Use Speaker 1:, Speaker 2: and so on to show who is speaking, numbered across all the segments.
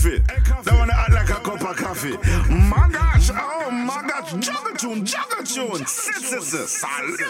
Speaker 1: coffee. wanna act like a cup of coffee. My gosh, oh my gosh, juggle tune, juggle tune. Salute.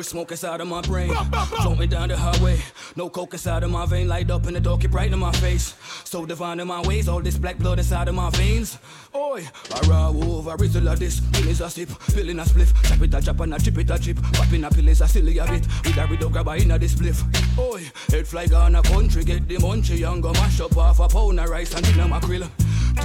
Speaker 2: Cause smoke inside of my brain. Floating down the highway. No coke inside of my vein. Light up in the dark, it bright in my face. So divine in my ways. All this black blood inside of my veins. Oi, I ride over, rizzle of this. Feelings a sip, feeling a spliff. Chop it a chop and a chip it a chip. Popping a pill is a silly a bit. With a riddle grab a in a this spliff. Oi, head fly gone a country. Get the munchie and go mash up off a pound of rice and dinner mackerel.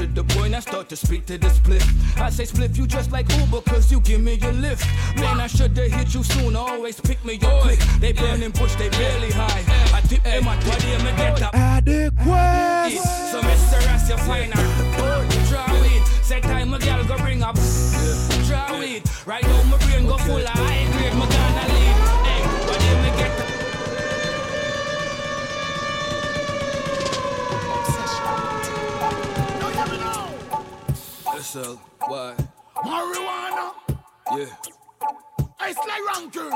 Speaker 2: To the point I start to speak to the split. I say split you just like Uber cause you give me your lift. Man, I should've hit you soon, always pick me up quick. They burning push, they barely high. I tip in my body and me get up.
Speaker 3: Adequate.
Speaker 2: So Mr. Ass, you find her. Draw weed. Say time a girl go bring up. Draw weed. Right now my brain go full of Why?
Speaker 4: Marijuana.
Speaker 2: Yeah,
Speaker 4: It's like ranking.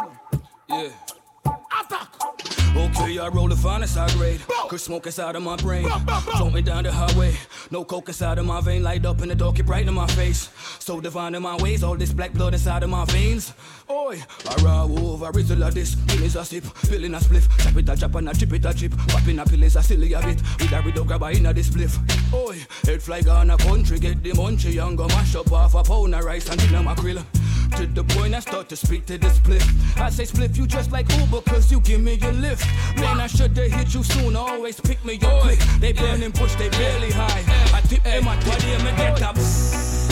Speaker 2: yeah.
Speaker 4: Attack.
Speaker 2: Okay, I roll the finest high grade. Cause smoke inside of my brain. Floating down the highway. No coke inside of my vein. Light up in the dark, it bright in my face. So divine in my ways. All this black blood inside of my veins. Oi, I ride over, I rizzle of this. Feelings a sip, feeling a spliff. Chop it a chop and a chip it a chip. Popping a pill is a silly a bit. With a riddle grab a in a this spliff. Oi, head fly gone a country. Get the munchie and go mash up off a pound of rice and dinner mackerel. To the point I start to speak to the split. I say split you just like Uber cause you give me your lift. Man, I should've hit you soon, always pick me up quick. They burning push, they barely high. I tip in my body and me get up.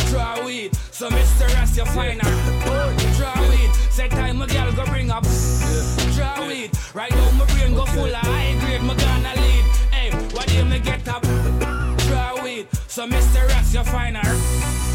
Speaker 2: Draw weed, so Mr. Ass, you find. Draw weed, say time a girl go bring up. Draw weed, right now my brain go full of high grade, my gonna lead. Hey, what do me get up? Draw weed, so Mr. Ass, you find.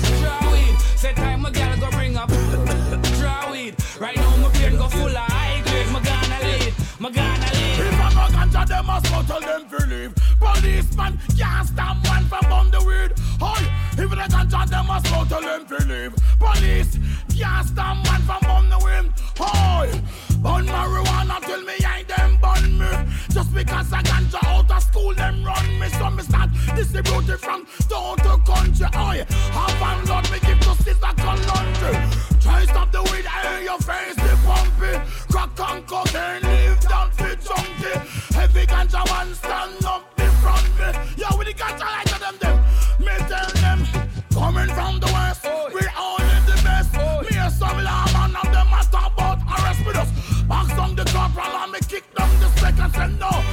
Speaker 2: Say time a girl go bring up. Draw weed, right now my brain go full of high grade, my gonna lead, my gonna lead.
Speaker 4: If I no ganja, them must go tell them to leave. Policeman can't stop one from bum the weed. Hoy, if the ganja, them must go tell them to leave. Police can't stop one from bum the weed. Hoy, bun marijuana till me ain't them bun me. Just because I ganja out of school, them run me. So me start distribute it from town to country. Hoy, half and lot me give to sister country. Try stop the weed, I hear your face, the pumpy. Crack and cocaine, live down fit junkie. Heavy ganja man stand the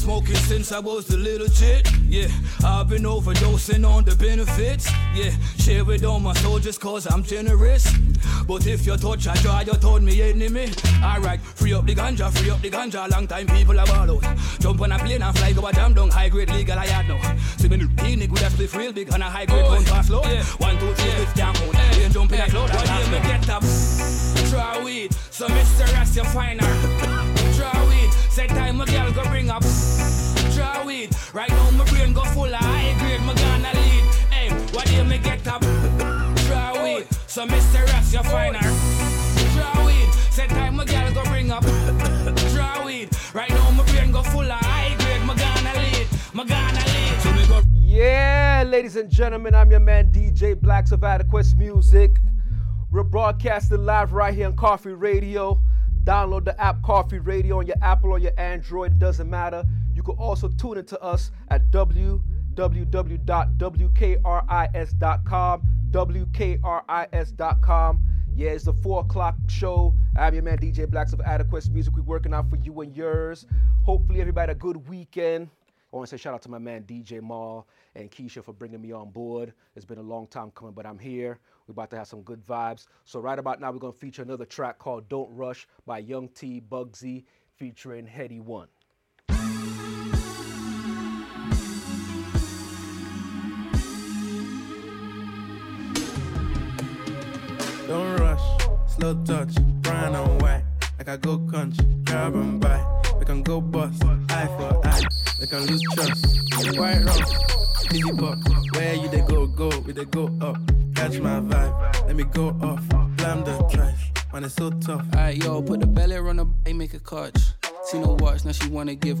Speaker 2: smoking since I was a little kid. Yeah, I've been overdosing on the benefits. Yeah, share with all my soldiers cause I'm generous. But if you touch a jar, you told me enemy. Alright, free up the ganja, free up the ganja. Long time people are ball out. Jump on a plane and fly go a jam down. High grade legal, I had now. See me the good that split real big on a high grade one pass low. Yeah. One, two, three, with jam on. Then jump in a cloud. Do you get up? Draw weed, so Mr. Ass, you find her.
Speaker 3: Ladies and gentlemen, I'm your man DJ Blaxx of ADIQUEST Music. We're broadcasting live right here on Koffee Radio. Download the app Koffee Radio on your Apple or your Android, doesn't matter. You can also tune into us at www.wkris.com. WKRIS.com. Yeah, it's the 4 o'clock show. I'm your man DJ Blaxx of ADIQUEST Music. We're working out for you and yours. Hopefully, everybody a good weekend. I want to say shout out to my man DJ Maul and Keisha for bringing me on board. It's been a long time coming, but I'm here. We're about to have some good vibes. So right about now, we're gonna feature another track called "Don't Rush" by Young T, Bugsey, featuring Headie One.
Speaker 5: Don't rush, slow touch, brown and white. Like I go country, grab and. Can go bust, eye for eye. they can lose trust, quite wrong. Easy buck, where you they go, go, we they go up. Catch my vibe, let me go off. Blam the trash, man, it's so tough.
Speaker 2: Alright, yo, put the belly on the ain't make a catch. See no watch, now she wanna give.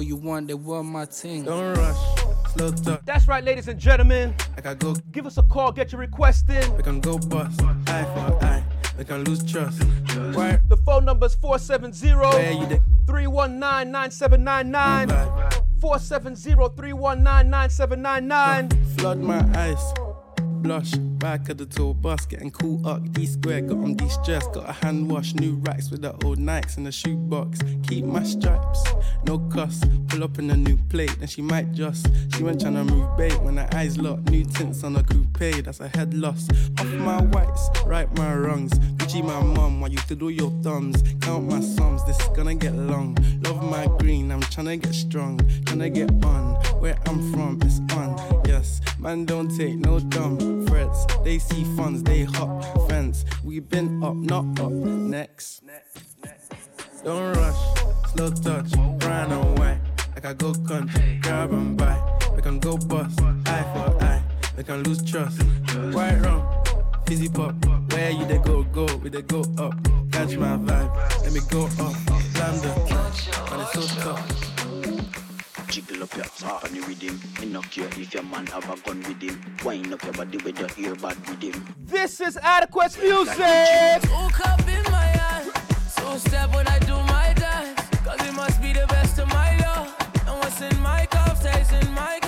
Speaker 6: you want, they want my ting.
Speaker 5: Don't rush, slow talk.
Speaker 3: That's right, ladies and gentlemen.
Speaker 5: Like I go,
Speaker 3: Give us a call, get your request in.
Speaker 5: we can go bust. Eye for eye, we can lose trust. Why?
Speaker 3: The phone number is 470
Speaker 5: Where
Speaker 3: 319 9799. 470 319 9799.
Speaker 5: Flood my eyes. Blush, back of the tour bus, getting cool up. D square, got on de stress. Got a hand wash, new racks with the old Nikes in the shoebox. Keep my stripes, no cuss. Pull up in a new plate, then she might just. She went tryna move bait when her eyes locked. New tints on a coupe, that's a head loss. Off my whites, right my wrongs. Gucci my mum, while you to do your thumbs. Count my sums, this is gonna get long. Love my green, I'm tryna get strong. Tryna get on, where I'm from, it's on. Yes, man, don't take no dumb threats. They see funds, they hop fence. We been up, not up. Next. Don't rush, slow touch, brown and white. Like I go country, grab and buy. We can go bust, eye for eye. We can lose trust. Right wrong, fizzy pop. Where you they go, go, we they go up. Catch my vibe, let me go up. Clutch, and it's so tough.
Speaker 7: Jiggle up your heart on the rhythm. Me no care if your man have a gun with him. Wind up your body with your earbud with him.
Speaker 3: This is ADIQUEST Music.
Speaker 8: Woke up in my eyes. So step when I do my dance. Cause it must be the best of my love. And what's in my cup stays in my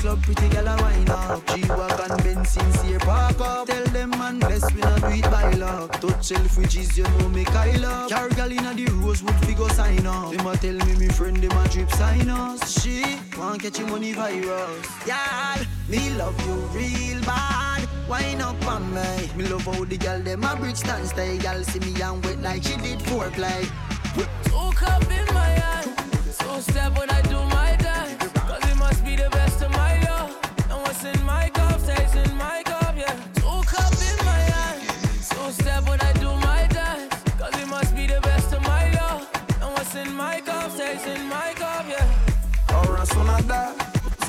Speaker 9: club, pretty gal a wine up. G-Wagon, Benz, sincere park up. Tell them man, best we not do it by luck. Touch Selfridges, you know me Kyle up. Carry gal inna the Rosewood, figure sign up. Them a tell me me friend, them a drip sign us. She want catch money virus. Yeah, me love you real bad. Wine up on me. Me love how the gal them a bridge stand stay. Gal see me and wet like she did foreplay.
Speaker 8: Woke up in my eyes. So step when I do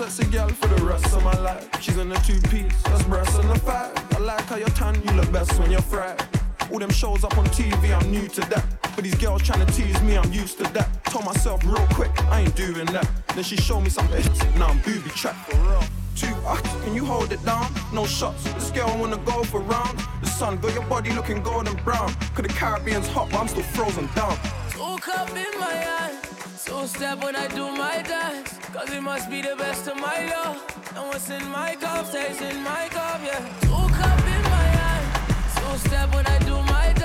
Speaker 5: sexy girl for the rest of my life. She's in a two piece, that's breasts and a five. I like how you're tan, you look best when you're fried. All them shows up on TV, I'm new to that. But these girls trying to tease me, I'm used to that. Told myself real quick, I ain't doing that. Then she showed me some now I'm booby trapped for real. Two us, can you hold it down? No shots, this girl wanna go for round. The sun got your body looking golden brown. Cause the Caribbean's hot, but I'm still frozen down.
Speaker 8: Woke up in my eyes. So step when I do my dance. Cause it must be the best of my love. And what's in my cup stays in my cup, yeah. Woke up in my eyes. So step when I do my dance.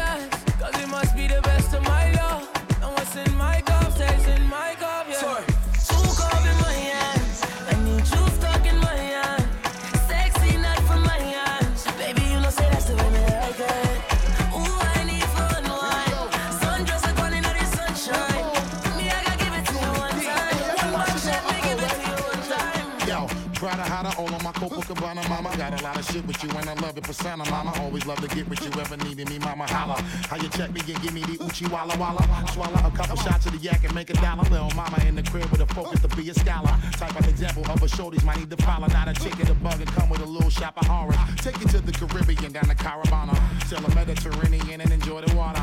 Speaker 10: Copacabana, mama. Got a lot of shit with you and I love it persona, mama. Always love to get with you, ever needed me, mama. Holla. How you check me and give me the Uchi Walla Walla. Swallow a couple shots of the yak and make a dollar. Little mama in the crib with a focus to be a scholar. Type of example of a shorties might need to follow. Not a chicken, a bug, and come with a little shop of horror. Take you to the Caribbean, down the Caravana. Sail the Mediterranean and enjoy the water.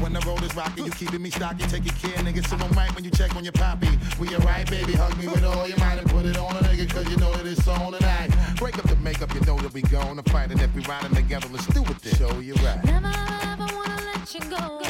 Speaker 10: When the road is rocky, you keeping me stocky. Take your care, nigga. So don't mic when you check on your poppy. We alright, baby. Hug me with all your might and put it on a nigga, cause you know that it's on tonight. Break up the makeup, you know that we to fight. And if we riding together, let's do it then. Show you right.
Speaker 11: Never ever wanna let you go.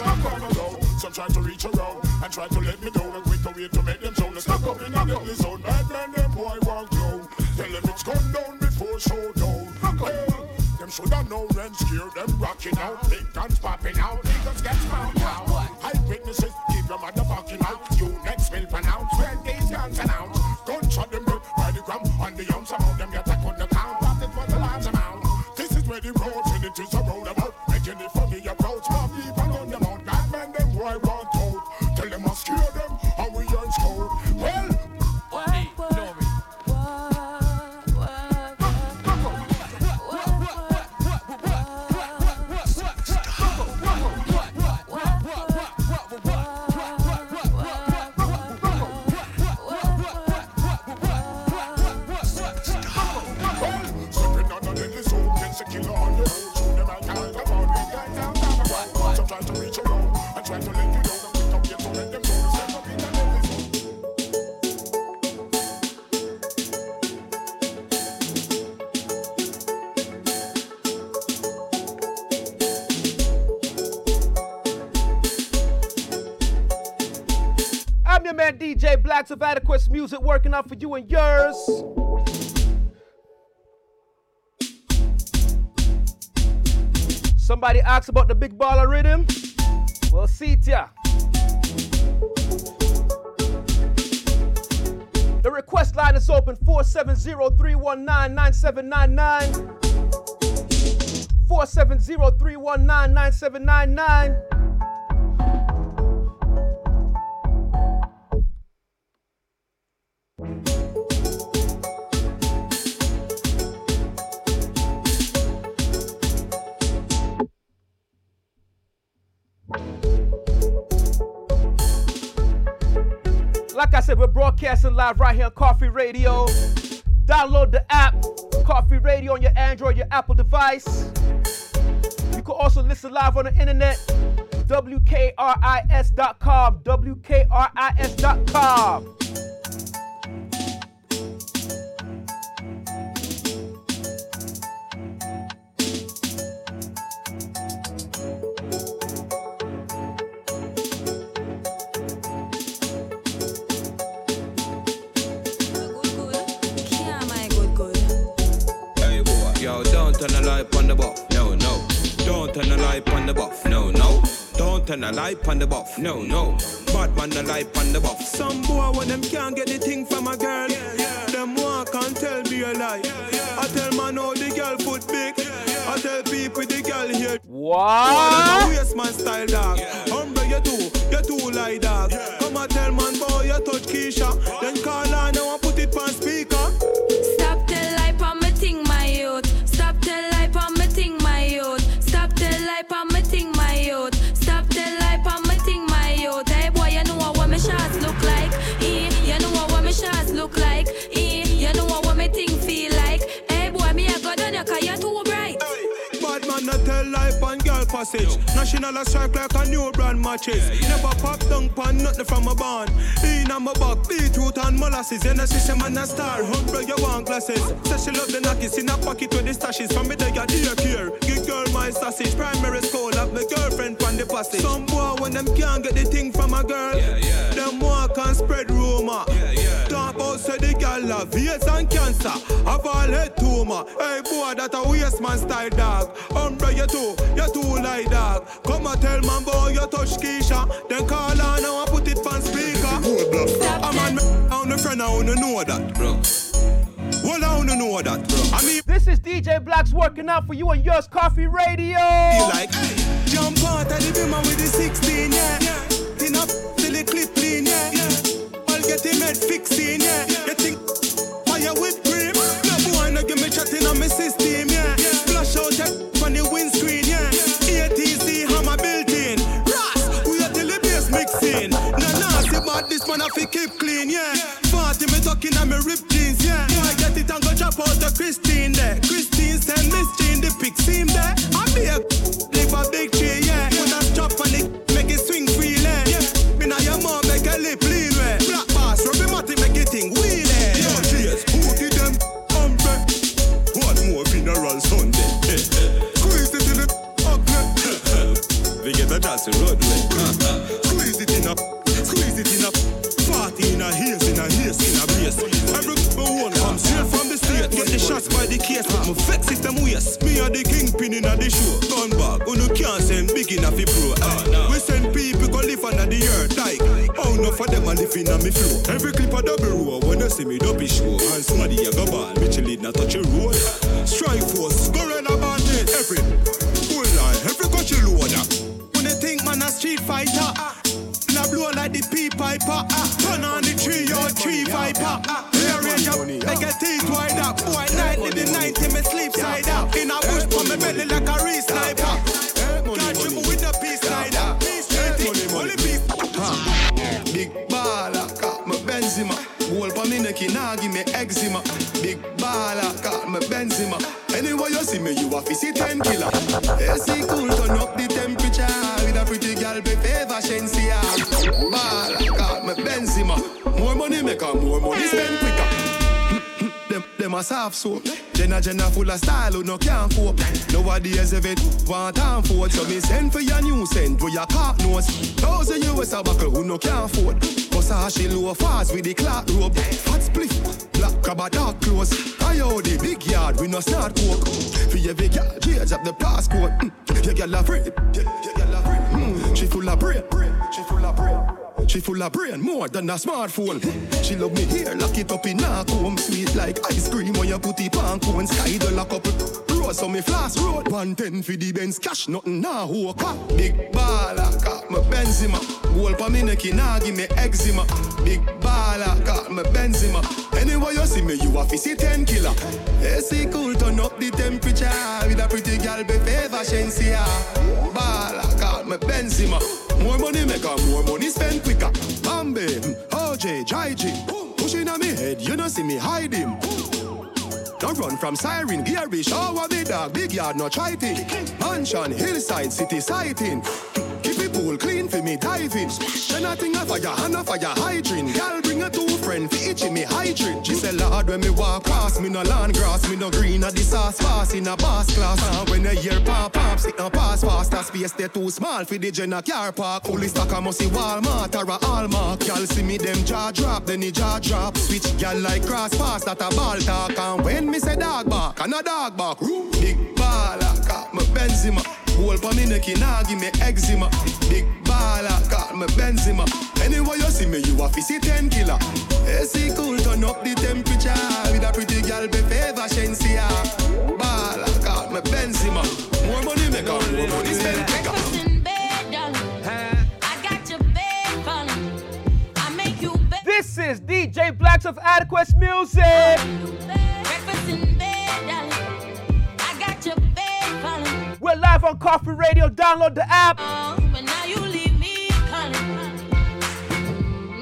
Speaker 12: with
Speaker 13: guns and gun Some try to reach around and try to let me down. A quick way to make them show. Step up in a deadly zone. Bad man, them boy walk down. Tell them it's gone down before showdown. Well, them shoulda known and scared them rocking out. Big guns popping out. Niggas get spawned out. Eyewitnesses, keep your motherfucking
Speaker 3: I'm your man DJ Blaxx of ADIQUEST Music, working out for you and yours. Somebody asked about the big baller rhythm. Well, see it ya. The request line is open 470-319-9799. 470-319-9799. Broadcasting live right here on Koffee Radio. Download the app, Koffee Radio, on your Android, your Apple device. You can also listen live on the internet, WKRIS.com, WKRIS.com.
Speaker 14: Turn the on the buff. No, no. Bad man the light on the buff. Some boy when them can't get the thing from a girl. yeah Them walk and tell me a lie. I tell man how the girl foot big. I tell people the girl here.
Speaker 3: What?
Speaker 14: Waste man style dog. Humble you too, you too lie dog. Come and tell man boy you touch Keisha. On passage. National a strike like a new brand matches. Never pop down pan nothing from a barn. In a my back, beetroot and molasses. And a system and a star. Humble you want glasses. Say she love the knockers in a pocket with the stashes. From me they got dear care. Give girl my sausage. Primary school have my girlfriend from the passage. Some boy when them can't get the thing from a girl. Yeah, yeah. Them walk and spread rumor. Talk about say the girl have AIDS and cancer. Have all head tumor. Hey boy that a waste man style dog. Umbre you too, you too like dog. Come and tell man boy you touch Keisha. Then call her now and put it on speaker. A man me on the friend I wanna know that, bro. Well, I wanna know that. I mean,
Speaker 3: This is DJ Blaxx working out for you and yours, Koffee Radio.
Speaker 14: be like, jump out of the bimmer with the 16, yeah. Tin up till the clip clean, yeah get him head fixing, yeah. You think fire with cream? No boy, no give me chatting on my system, yeah. Flash out that on the windscreen, yeah. ATC hammer built in. Ross, we are till the bass mixing. Nah, nasty, but this man have to keep clean, yeah. Party me talking on my rip jeans, yeah. I get it and go chop out the Christine there. Christine send Miss Jane the pic seem there. I be a live a
Speaker 15: big tree, yeah. Jenna Jenna full of style who no can't cope. Nowadays if it want time for so me send for your new send for your cock nose. Thousand US a buckle who no can't afford. Cause how she low fast with the clock rope. Fat spliff, black crab a dark clothes. I owe the big yard, we no start coke. For every girl, change up the passport. Mm. Your girl a free, your, your girl a free. Mm. She full of brain, She full of brain, more than a smartphone. She love me here, lock it up in a comb. Sweet like ice cream when you put it on cone. Sky the lock up. Road, so me flash road. 110 for the Benz, cash nothing now. Who a Big baller, got me Benzema. Goal pa me neck, nah give me eczema. Big baller, got me Benzema. Anyway you see me, you a see 10 killer. AC cool, turn up the temperature. With a pretty girl, be favor Shensia. Baller, got me Benzema. More money make her, more money spend quicker. Mm, OJ, Jai Pushing on me head, you don't see me hide him. Don't run from siren, Gary, shower big dog, big yard, no thing. Mansion, hillside, city sighting. Keep it pool clean for me diving. Then I think of fire, hand of fire hydrant. Girl bring a two friend for itching me hydrant. She say, Lord, when me walk past, me no land grass, me no green at the sauce pass in a boss class. And when I hear pop pop, sit and pass fast, that space they too small for the Jenna car park. Fully stock, I must see Walmart or a Hallmark. Y'all see me them jaw drop, then the jaw drop. Switch y'all like cross pass, that a ball talk. And when me say dog bark, and a dog bark, big baller, got me Benzema. Goal pa me neck, nah give me eczema. Big baller, got me Benzema. Anyway you see me, you a see 10 killer. AC cool, turn up the temperature. With a pretty girl, be favor Shensia. Baller, got me Benzema. More money make her, more money spend quicker.
Speaker 16: Breakfast in bed, darling. I got your bed falling. I make you bed.
Speaker 3: This is DJ Blaxx of ADIQUEST Music. We're live on Koffee Radio. Download the app.
Speaker 16: But now you leave me calling.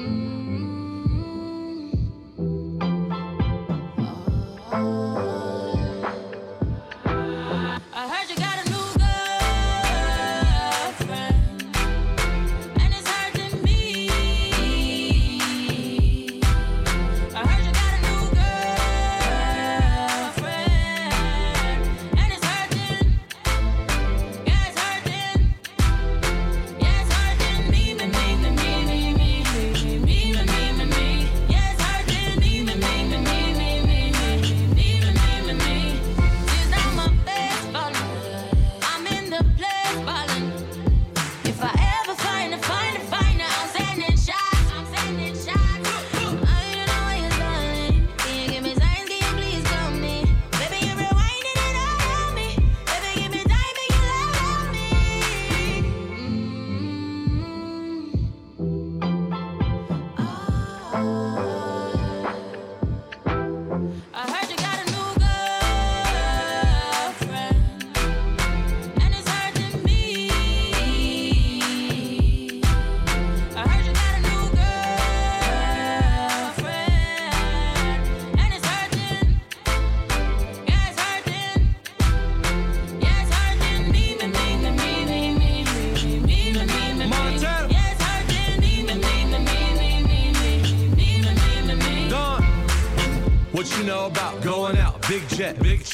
Speaker 16: Mm-hmm. I heard you got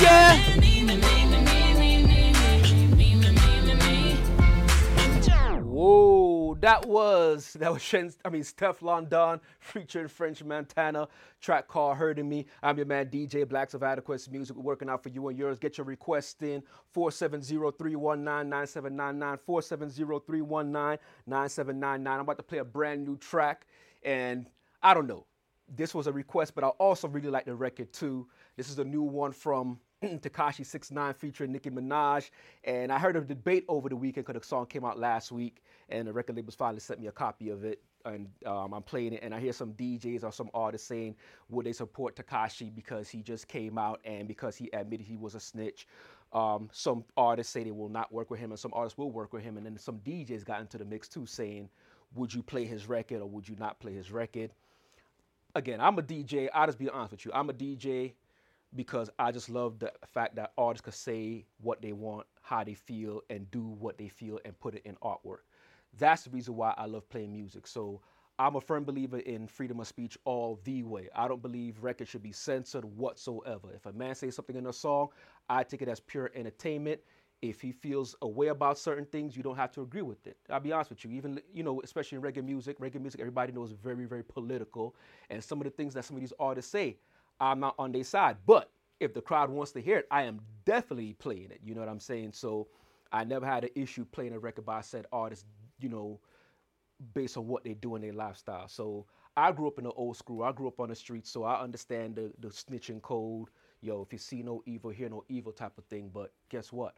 Speaker 3: Yeah. Whoa, that was that was Shen, I mean Stefflon Don featuring French Montana track called Hurting Me. I'm your man DJ Blaxx of ADIQUEST Music. We're working out for you and yours. Get your request in 470-319-9799 470-319-9799. I'm about to play a brand new track and I don't know this was a request, but I also really like the record too. This is a new one from Tekashi 69 featuring Nicki Minaj. And I heard a debate over the weekend because the song came out last week, and the record labels finally sent me a copy of it. And um, I'm playing it, and I hear some DJs or some artists saying, would they support Tekashi because he just came out and because he admitted he was a snitch? Um, some artists say they will not work with him, and some artists will work with him. And then some DJs got into the mix too, saying, would you play his record or would you not play his record? again, I'm a DJ. I'll just be honest with you. I'm a DJ because I just love the fact that artists can say what they want, how they feel, and do what they feel and put it in artwork. That's the reason why I love playing music. So I'm a firm believer in freedom of speech all the way. I don't believe records should be censored whatsoever. If a man says something in a song, I take it as pure entertainment if he feels a way about certain things, you don't have to agree with it. I'll be honest with you. Even you know, especially in reggae music, reggae music, everybody knows very, very political. And some of the things that some of these artists say, I'm not on their side. But if the crowd wants to hear it, I am definitely playing it. You know what I'm saying? So I never had an issue playing a record by said artist, you know, based on what they do in their lifestyle. So I grew up in the old school. I grew up on the streets, so I understand the the snitching code. Yo, if you see no evil, hear no evil type of thing. But guess what?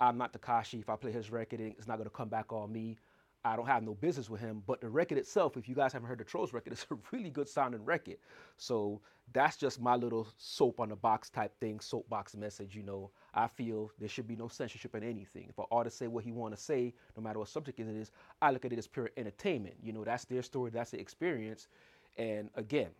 Speaker 3: I'm not Tekashi. If I play his record, it's not to come back on me. I don't have no business with him. But the record itself, if you guys haven't heard the Trollz record, it's a really good sounding record. So that's just my little soap on the box type thing, soapbox message. You know, I feel there should be no censorship in anything. If an artist say what he want to say, no matter what subject it is, I look at it as pure entertainment. You know, that's their story, that's their experience. And again,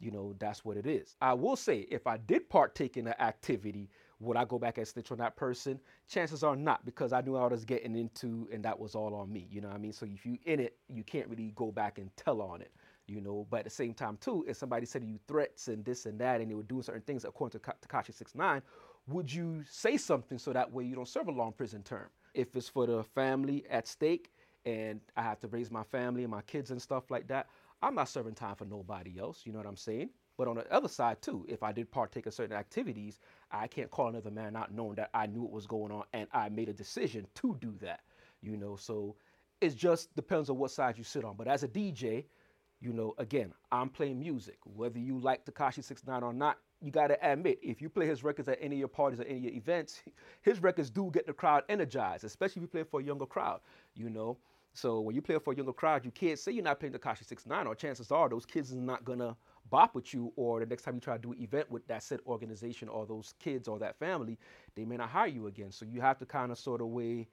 Speaker 3: you know, that's what it is. I will say, if I did partake in an activity would I go back and snitch on that person? Chances are not, because I knew I was getting into, and that was all on me. You know what I mean? So if you in it, you can't really go back and tell on it. You know, but at the same time too, if somebody said to you threats and this and that, and they were doing certain things according to Tekashi Six Nine, would you say something so that way you don't serve a long prison term? If it's for the family at stake, and I have to raise my family and my kids and stuff like that, I'm not serving time for nobody else. You know what I'm saying? But on the other side too, if I did partake in certain activities, I can't call another man not knowing that I knew what was going on and I made a decision to do that. You know, so it just depends on what side you sit on. But as a DJ, you know, again, I'm playing music. Whether you like Tekashi 69 or not, you gotta admit, if you play his records at any of your parties or any of your events, his records do get the crowd energized, especially if you play for a younger crowd, you know. So when you play for a younger crowd, you can't say you're not playing Tekashi 69, or chances are those kids are not gonna bop with you, or the next time you try to do an event with that said organization or those kids or that family, they may not hire you again. So you have to kind of sort of weigh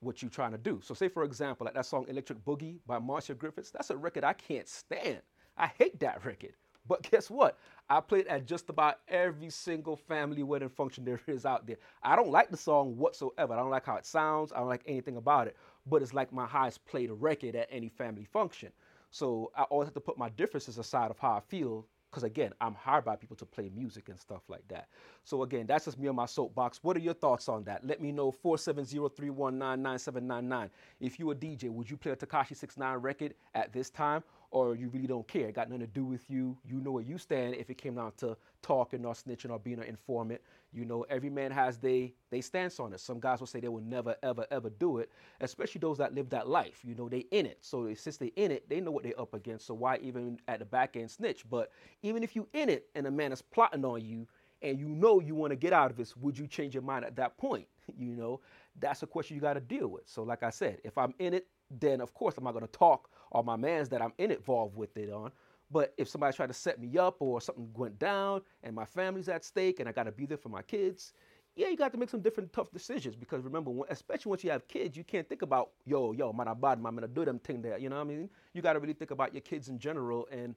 Speaker 3: what you're trying to do. So say for example, like that song Electric Boogie by Marcia Griffiths, that's a record I can't stand. I hate that record. But guess what? I played at just about every single family wedding function there is out there. I don't like the song whatsoever. I don't like how it sounds. I don't like anything about it. But it's like my highest played record at any family function. So I always have to put my differences aside of how I feel because again, I'm hired by people to play music and stuff like that. So again, that's just me on my soapbox. What are your thoughts on that? Let me know 470-319-9799. If you a DJ, would you play a Tekashi 69 record at this time? or you really don't care. It got nothing to do with you. You know where you stand if it came down to talking or snitching or being an informant. You know, every man has they they stance on it. Some guys will say they will never, ever, ever do it, especially those that live that life. You know, they in it. So since they in it, they know what they're up against. So why even at the back end snitch? But even if you in it and a man is plotting on you and you know you want to get out of this, would you change your mind at that point? You know, that's a question you got to deal with. So like I said, if I'm in it, then of course I'm not going to talk or my man's that I'm in involved with it on. But if somebody tried to set me up or something went down and my family's at stake and I got to be there for my kids, yeah, you got to make some different tough decisions because remember, especially once you have kids, you can't think about yo, yo, man, I'm gonna do them thing there. You know what I mean? You got to really think about your kids in general and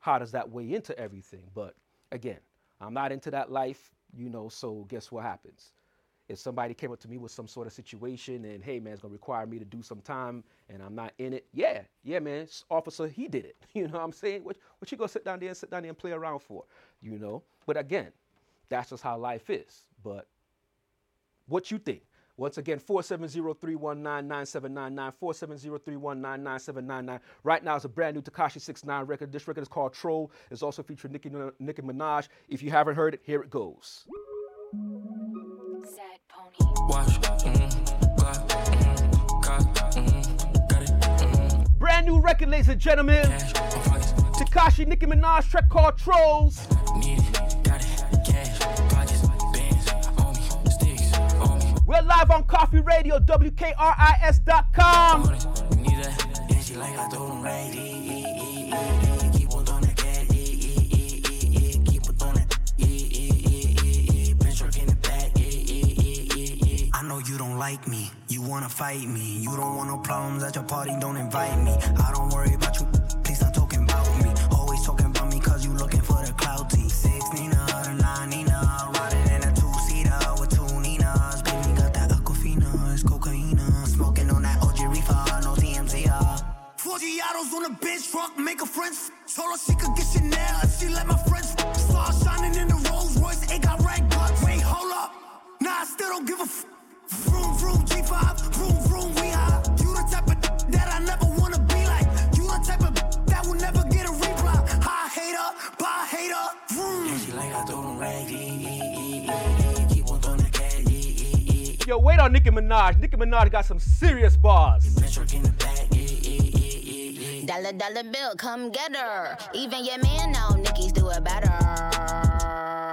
Speaker 3: how does that weigh into everything. But again, I'm not into that life, you know. So guess what happens? If somebody came up to me with some sort of situation and hey man it's going to require me to do some time and i'm not in it yeah yeah man officer he did it you know what i'm saying what, what you to sit down there and sit down there and play around for you know but again that's just how life is but what you think once again, 470-319-9799, 470-319-9799. Right now, it's a brand new Tekashi 69 record. This record is called Troll. It's also featuring Nicki, Nicki Minaj. If you haven't heard it, here it goes. Watch, Brand new record, ladies and gentlemen. Tekashi Nicki Minaj track called Trollz. We're live on Koffee Radio, WKRIS.com.
Speaker 7: know you don't like me. You wanna fight me. You don't want no problems at your party, don't invite me. I don't worry about you, please stop talking about me. Always talking about me cause you looking for the clout Six Nina, or nine Nina. Riding in a two seater with two Ninas. Baby got that Aquafina, it's cocaine. Smoking on that OG Reefer, no TMZ. Four Giados on a bench truck, make a friend. Told her she could get Chanel, she let my friends. Star shining in the Rolls Royce, it got red guts. Wait, hold up. Nah, I still don't give a f. Vroom, vroom, G5, vroom, vroom, we high. You the type of that I never wanna be like. You the type of that will never get a reply. High hater, bye hater, vroom. Yeah, she like I throw them
Speaker 3: Yo, wait on Nicki Minaj. Nicki Minaj got some serious bars.
Speaker 17: Dollar, dollar bill, come get her. Even your man know Nicki's do it better.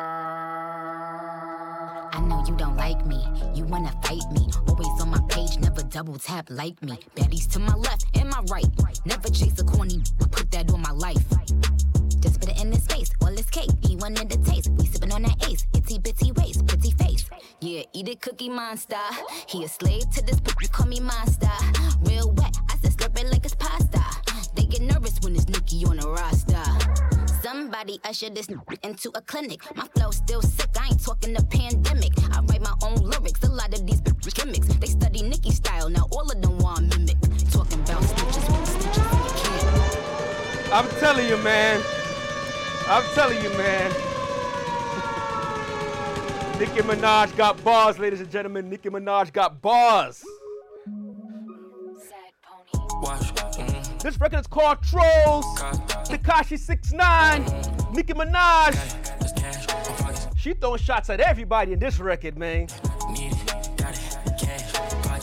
Speaker 17: Like me you wanna fight me. Always on my page, never double tap like me. Baddies to my left and my right. Never chase a corny, put that on my life. Just put it in his face, all his cake. He wanted the taste. We sippin' on that ace, itty bitty waist, pretty face. Yeah, eat it, cookie monster. He a slave to this, but you call me monster. Real wet, I said slurp it like it's pasta. They get nervous when it's Nicki on the roster. Somebody usher this into a clinic. My flow still sick, I ain't talking the pandemic. I write my own lyrics, a lot of these gimmicks. They study Nicki style, now all of them want mimic. Talking about stitches, stitches,
Speaker 3: I'm telling you, man. I'm telling you, man. Nicki Minaj got bars, ladies and gentlemen. Nicki Minaj got bars. Watch. This record is called Trollz. Tekashi 69, Nicki Minaj. She throwing shots at everybody in this record, man.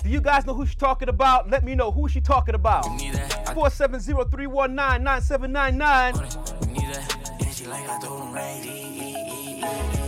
Speaker 3: Do you guys know who she's talking about? Let me know who she talking about. 470-319-9799.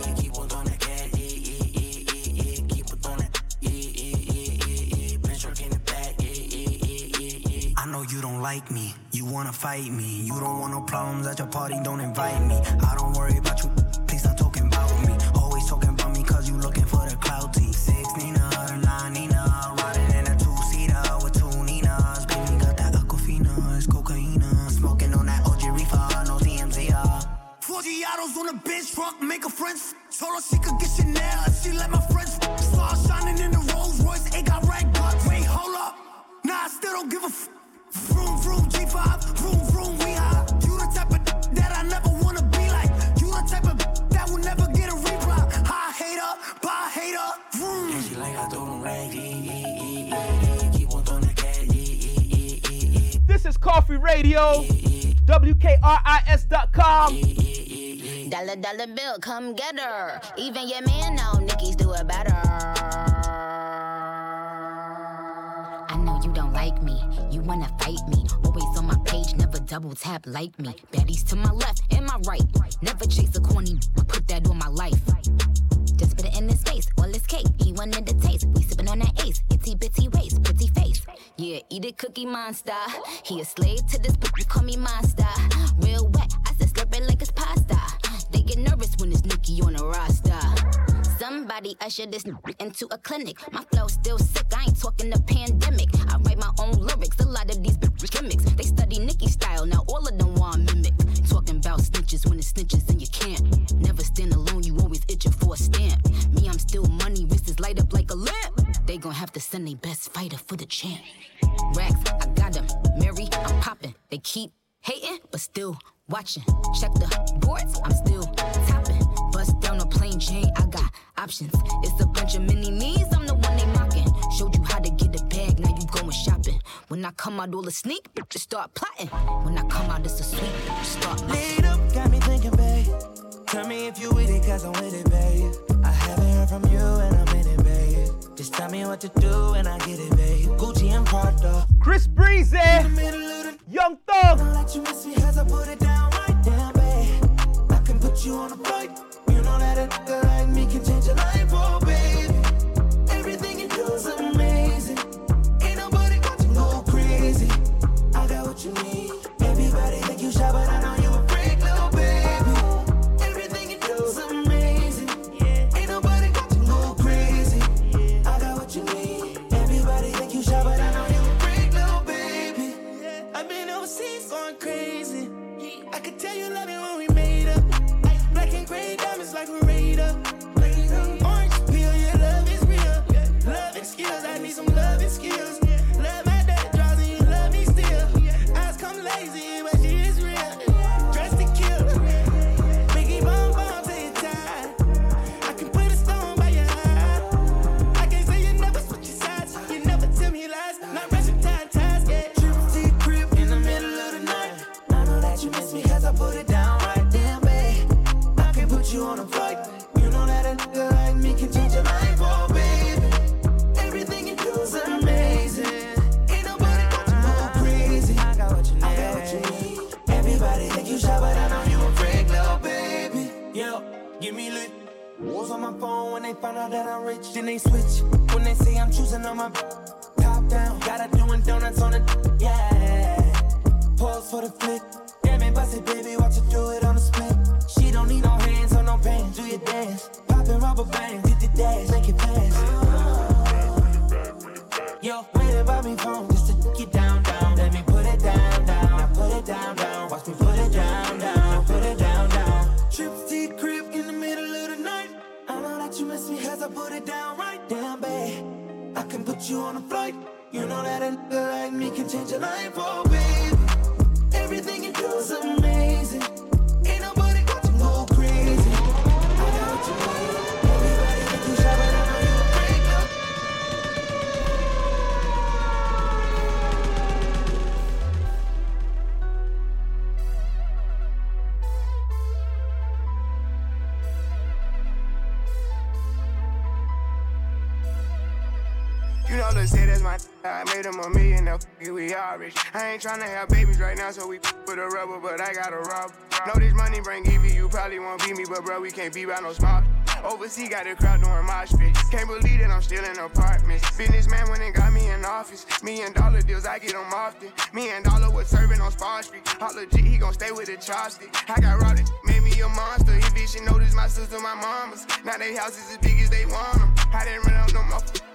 Speaker 7: Know you don't like me. You wanna fight me. You don't want no problems at your party, don't invite me. I don't worry about you. Please stop talking about me. Always talking about me cause you looking for the clout Six Nina, or nine Nina. Riding in a two seater with two Ninas. Baby got that Aquafina, it's cocaine. Smoking on that OG Reefer, no TMZ. Uh. Four Giados on a bench truck, make a friend. Told her she could get Chanel, and she let my friends. Star shining in the Rolls Royce, it got red guts. Wait, hold up. Nah, I still don't give a f. Vroom, vroom, G5, vroom, vroom, we high. You the type of that I never wanna be like. You the type of that will never get a reply. High hater, bye hater, vroom. Yeah, she like I throw them
Speaker 3: This is Koffee Radio. WKRIS.com.
Speaker 17: Dollar, dollar bill, come get her. Even your man know Nicki's do it better. I know you don't like me, you wanna fight me. Double tap like me. Baddies to my left and my right. Never chase a corny, put that on my life. Just put it in his face, all his cake. He wanted the taste. We sippin' on that ace, itty bitty waist, pretty face. Yeah, eat it, cookie monster. He a slave to this, but you call me monster. Real wet, I said slurp it like it's pasta. They get nervous when it's Nicki on the roster. Somebody usher this into a clinic. My flow still sick, I ain't talking the pandemic. I write my own lyrics, a lot of these gimmicks. They study Nicki style, now all of them want mimic. Talking about snitches when it's snitches and you can't. Never stand alone, you always itching for a stamp. Me, I'm still money, wrists light up like a lamp. They gon' have to send their best fighter for the champ. Racks, I got them. Mary, I'm popping. They keep hating, but still watching. Check the boards, I'm still topping. Bust down a plain Jane, I got options. It's a bunch of mini me's, I'm the one they mocking. Showed you how to get a bag, now you going shopping. When I come out, all the sneak, just start plotting. When I come out, it's a sweep, just start
Speaker 13: Lead up, got me thinking, babe. Tell me if you with it, cause I'm with it, babe. I haven't heard from you and I'm in it, babe. Just tell me what to do and I get it, babe. Gucci and Prada.
Speaker 3: Chris Breezy. Young Thug.
Speaker 13: Don't let you miss me as I put it down right down, babe. I can put you on a flight. You know that a nigga Yo, wait about me phone just to get down, down. Let me put it down, down. Now put it down, down. Watch me put it down, down. Put it down, down. Trips to crib in the middle of the night. I know that you miss me as I put it down right down, babe. I can put you on a flight. You know that a nigga like me can change your life, oh baby. Everything you do is amazing. I
Speaker 18: made him a million, now we all rich. I ain't tryna have babies right now, so we with a rubber, but I got a rob. Know this money bring Evie, you probably won't beat me, but bro, we can't be by no smart. Overseas got the crowd doing my spit. Can't believe that I'm still in apartments. Businessman went and got me in office. Million dollar deals, I get them often. Me and Dollar was serving on Spawn Street. Hot legit, he gon' stay with the chopstick. I got robbed, made me a monster. He bitch, she noticed my sister, my mamas. Now they houses as big as they want them. I didn't run up no more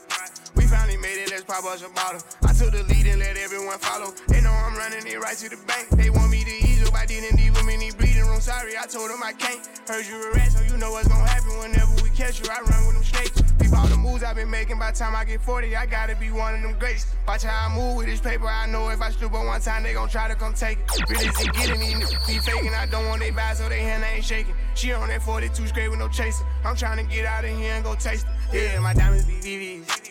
Speaker 18: Finally made it, let's pop us a bottle. I took the lead and let everyone follow. They know I'm running it right to the bank. They want me to ease up, I didn't leave them in the bleeding room. Sorry, I told them I can't. Heard you a rat, so you know what's gonna happen whenever we catch you. I run with them snakes. Keep all the moves I've been making. By the time I get 40, I gotta be one of them greats. Watch how I move with this paper. I know if I stoop up one time, they gon' try to come take it. Really see getting these niggas be faking. I don't want they buy, so they hand ain't shaking. She on that 42 straight with no chasing. I'm trying to get out of here and go taste it. Yeah, my diamonds be VVs.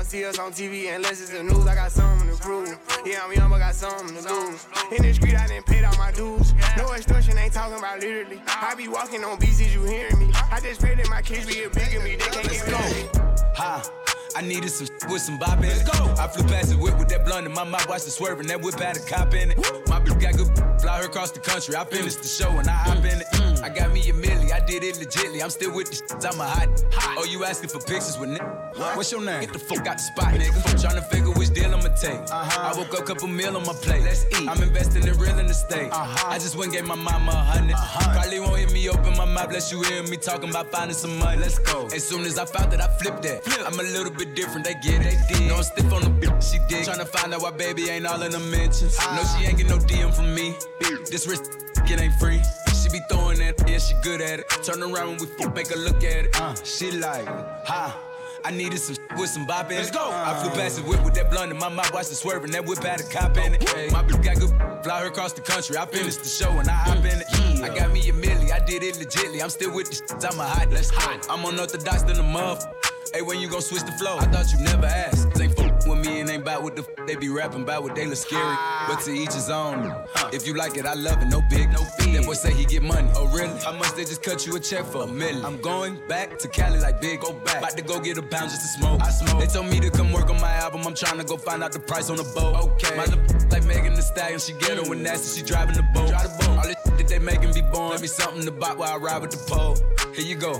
Speaker 18: wanna see us on TV unless it's the news. I got something to prove. Yeah, I'm young, but got something to lose. In the street, I didn't pay all my dues. No extortion, ain't talking about literally. I be walking on beats, is you hearing me? I just pray that my kids be a bigger me. They can't get rid of me.
Speaker 19: Ha. I needed some with some bop in it. Go. I flew past the whip with that blunt in my mouth, watched it swerving. That whip had a cop in it. My bitch got good, fly her across the country. I finished the show and I hop in it. I got me a milli, I did it legitly. I'm still with the shit, I'm a hot. Oh, you asking for pictures with nigga? What's your name? Get the fuck out the spot, nigga. Trying to figure which deal I'ma take. Uh-huh. I woke up, couple meal on my plate. Let's eat. I'm investing in real estate. Uh-huh. I just went and gave my mama a 100 uh-huh. Probably won't hear me open my mouth, unless you hear me talking about finding some money. Let's go. As soon as I found that, I flipped that. I'm a little bit different, they get it. They did. No, I'm stiff on the bitch, she dig. Tryna find out why baby ain't all in the mentions. No, she ain't get no DM from me. This wrist, it ain't free. She be throwing that, yeah, she good at it. Turn around when we fuck, make her look at it. Uh, she like, ha. I needed some with some bop in it. Let's go. I flew past the whip with that blunt in my mouth, watched it swerving. That whip had a cop in it. My bitch got good, fly her across the country. I finished the show and I hop in it. I got me a milli, I did it legitly. I'm still with the shit, I'm a hot. Let's hot. I'm unorthodox than a muff. Hey, when you gon' switch the flow? I thought you never asked. What the f- they be rapping about what they look scary. But to each his own. If you like it, I love it. No big, no fee. That boy say he get money. Oh really? How much they just cut you a check for? A million. I'm going back to Cali like big. Go back. About to go get a pound just to smoke. I smoke. They told me to come work on my album. I'm trying to go find out the price on the boat. Okay. My little like Megan Thee Stallion. She ghetto and nasty. She driving the boat. Drive the boat. All this that they making be born. Let me something to buy while I ride with the pole. Here you go.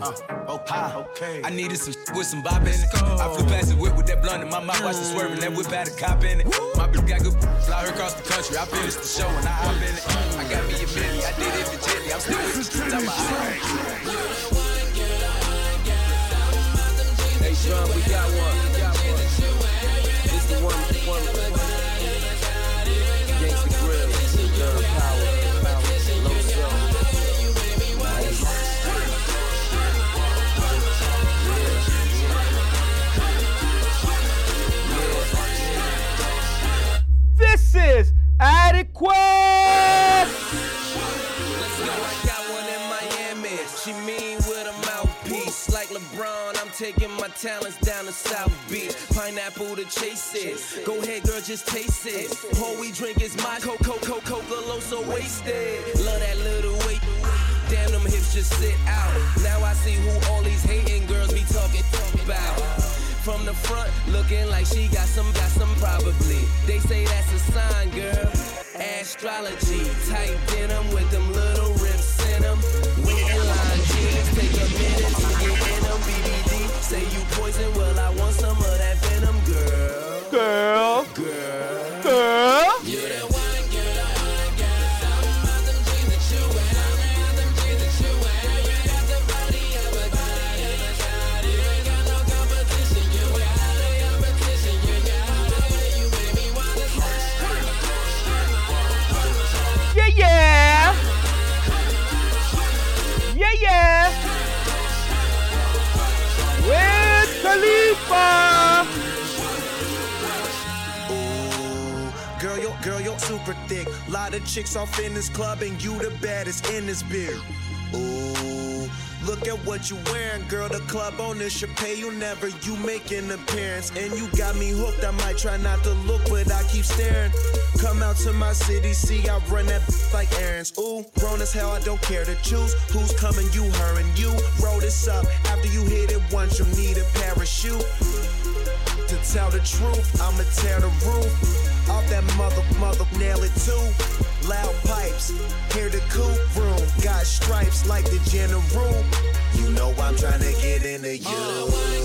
Speaker 19: okay. okay. I needed some with some bop in it. I flew past the whip with that blunt in my mouth, watched it swerving. That whip had a cop in it. My bitch got good, fly her across the country. I finished the show and I hop in it. I got me a milli, I did it for legitly. I'm still with the streets, I'm a
Speaker 3: Hey, Sean, we got one. We got one. This is ADIQUEST.
Speaker 8: Got one in Miami. She mean with a mouthpiece. Like LeBron, I'm taking my talents down to South Beach. Pineapple to chase it. Go ahead, girl, just taste it. All we drink is my so wasted. Love that little weight. Damn, them hips just sit out. Now I see who all these hating girls be talking about. From the front, looking like she got some, got some probably. They say that's a sign, girl. Astrology, tight denim with them little rips in them. Waiting line jeans, take a minute to get in them. BBD, say you poison, well I want some of that venom, girl.
Speaker 3: Girl.
Speaker 8: Girl.
Speaker 3: Girl.
Speaker 20: Thick. Lot of chicks off in this club, and you the baddest in this beer. Ooh, look at what you wearing, girl. The club owner should pay you never. You make an appearance, and you got me hooked. I might try not to look, but I keep staring. Come out to my city, see I run that like errands. Ooh, grown as hell, I don't care to choose who's coming. You, her, and you. Roll this up. After you hit it once, you'll need a parachute. To tell the truth, I'ma tear the roof that mother, mother, nail it too. Loud pipes, hear the coupe room. Got stripes like the general. You know I'm trying to get into you.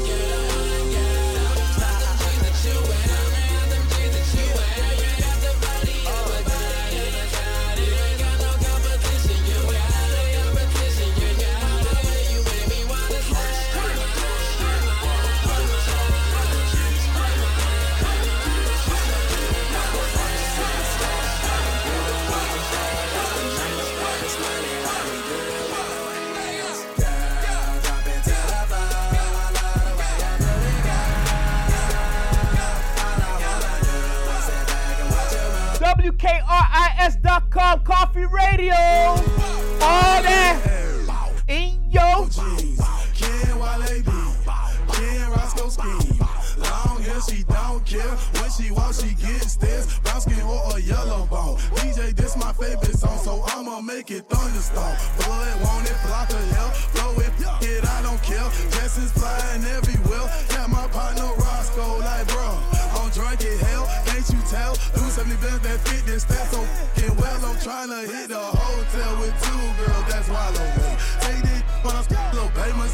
Speaker 3: Com, Koffee Radio. All that in your jeans.
Speaker 14: Ken Wale B, Ken Roscoe scheme. Long hair, she don't care. When she walks, she gets stairs. Brown skin or a yellow bone. DJ, this my favorite song, so I'ma make it thunderstorm. Blood, want it, block her hell. Flow it, it, I don't care. Jessens flying everywhere. Got my partner Tryna hit the hotel with two girls, that's why I don't. Take this, but I'm
Speaker 20: still pay my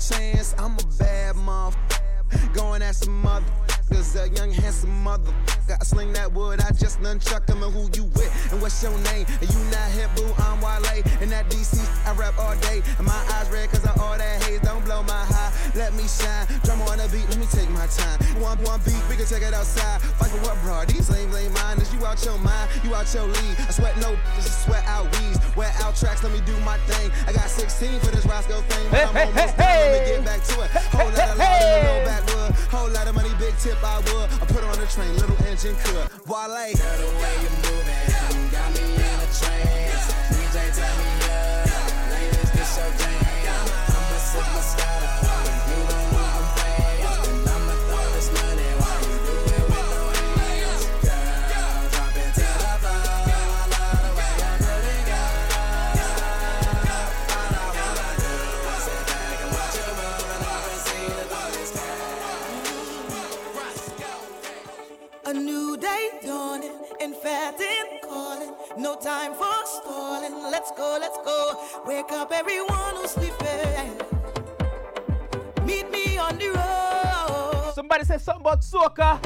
Speaker 20: chance. I'm a bad mother. Going at some mother. Cause a young handsome mother. I sling that wood, I just nunchuck him and who you with and what's your name? And you not hip boo, I'm Wale. And that DC, I rap all day. And my eyes red cause of all that haze. Don't blow my high, let me shine. Drum on the beat, let me take my time. One, one beat, we can take it outside. Fight for what, bro? These lame, lame minders. You out your mind, you out your league. I sweat no, just sweat out weeds. Wear out tracks, let me do my thing. I got 16 for this Roscoe thing. But I'm
Speaker 3: Hey, hey,
Speaker 20: almost
Speaker 3: hey,
Speaker 20: done, let me get back to it. Whole lot of in the no backwood. Whole lot of money, big tip I would. I put on the train, little engine could. Wale.
Speaker 21: the way you moving, got me in a trance. DJ tell me up, ladies this your jam. I'ma sip Moscato, you
Speaker 22: time for stalling. Let's go, let's go. Wake up everyone who's sleeping. Meet me on the road.
Speaker 3: Somebody said something about soca.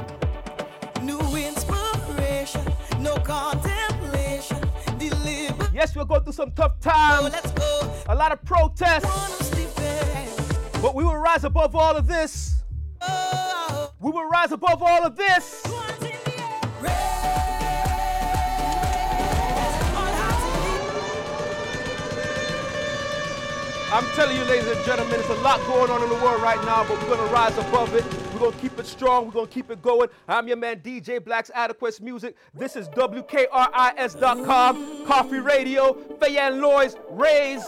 Speaker 22: New inspiration, no contemplation. Deliver.
Speaker 3: Yes, we're going through some tough times.
Speaker 22: let's go.
Speaker 3: A lot of protests. But we will rise above all of this. Oh. We will rise above all of this. I'm telling you, ladies and gentlemen, there's a lot going on in the world right now, but we're gonna rise above it. We're gonna keep it strong. We're gonna keep it going. I'm your man, DJ Blaxx ADIQUEST Music. This is WKRIS.com, Koffee Radio, Fay-Ann Lyons, Rays.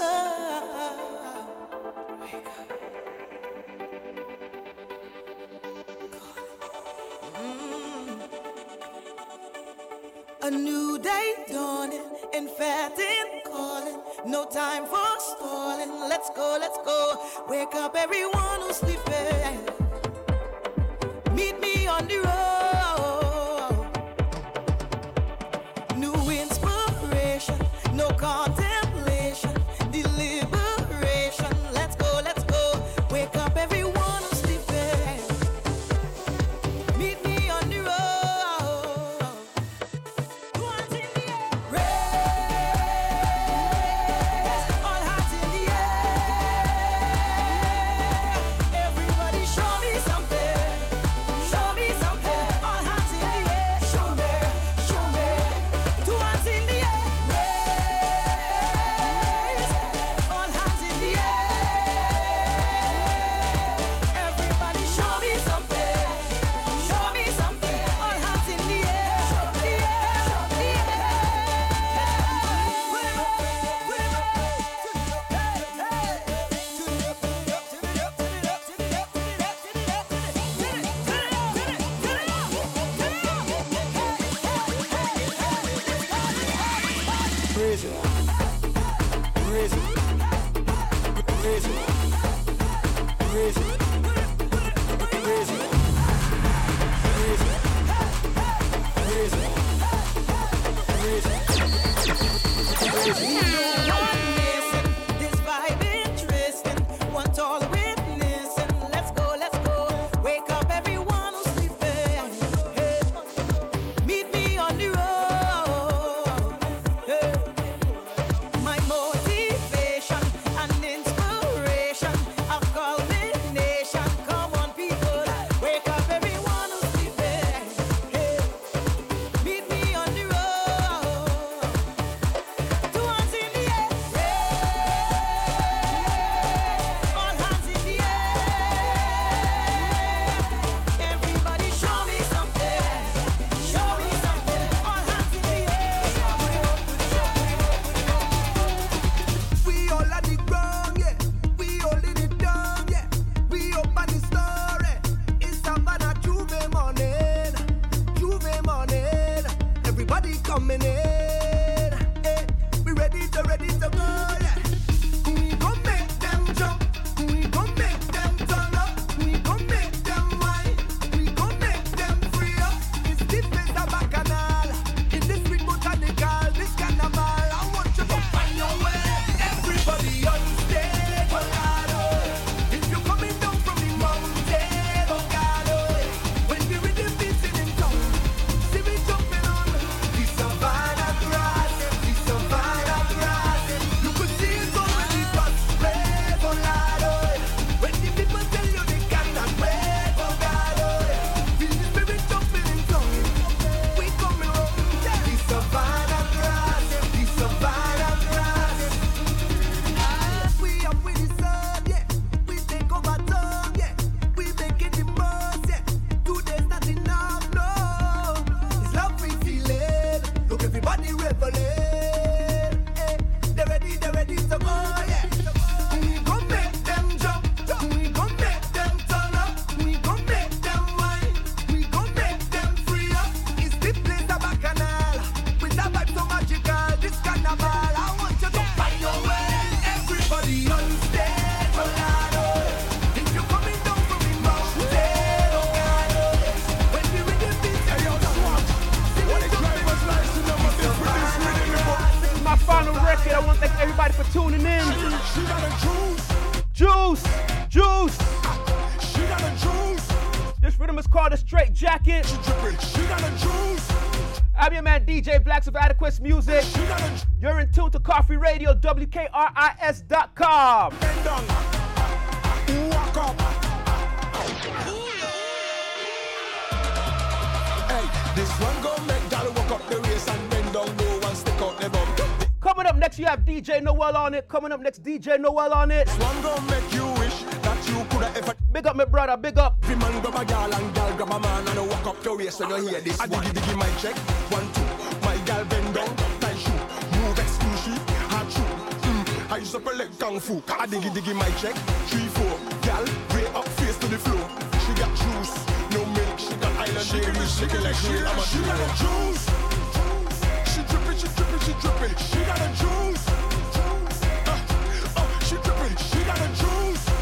Speaker 22: A new day dawning, in fact, in calling. No time for stalling. Let's go, let's go. Wake up everyone who's sleeping. Meet me on the road. New inspiration, no contemplation,
Speaker 3: Koffee Radio, WKRIS.com.
Speaker 14: Walk up. Hey, this one go make gal walk up the race and bend down low and stick out the bum.
Speaker 3: Coming up next, you have DJ Noel on it. Coming up next, DJ Noel on it.
Speaker 14: This one go make you wish that you coulda ever.
Speaker 3: Big up, my brother. Big up.
Speaker 14: Every man grab a gal and gal grab a man and walk up the race when you hear this. I diggy diggy my check. One two. My gal bend down, I up to leg kung fu. I diggy diggy my check. Three four. Gal, way up face to the floor. She got juice, no milk. She got island dairy. She got like she, she got a juice. She dripping, she dripping, she dripping. She got a juice. Uh, uh, she dripping, she got a juice.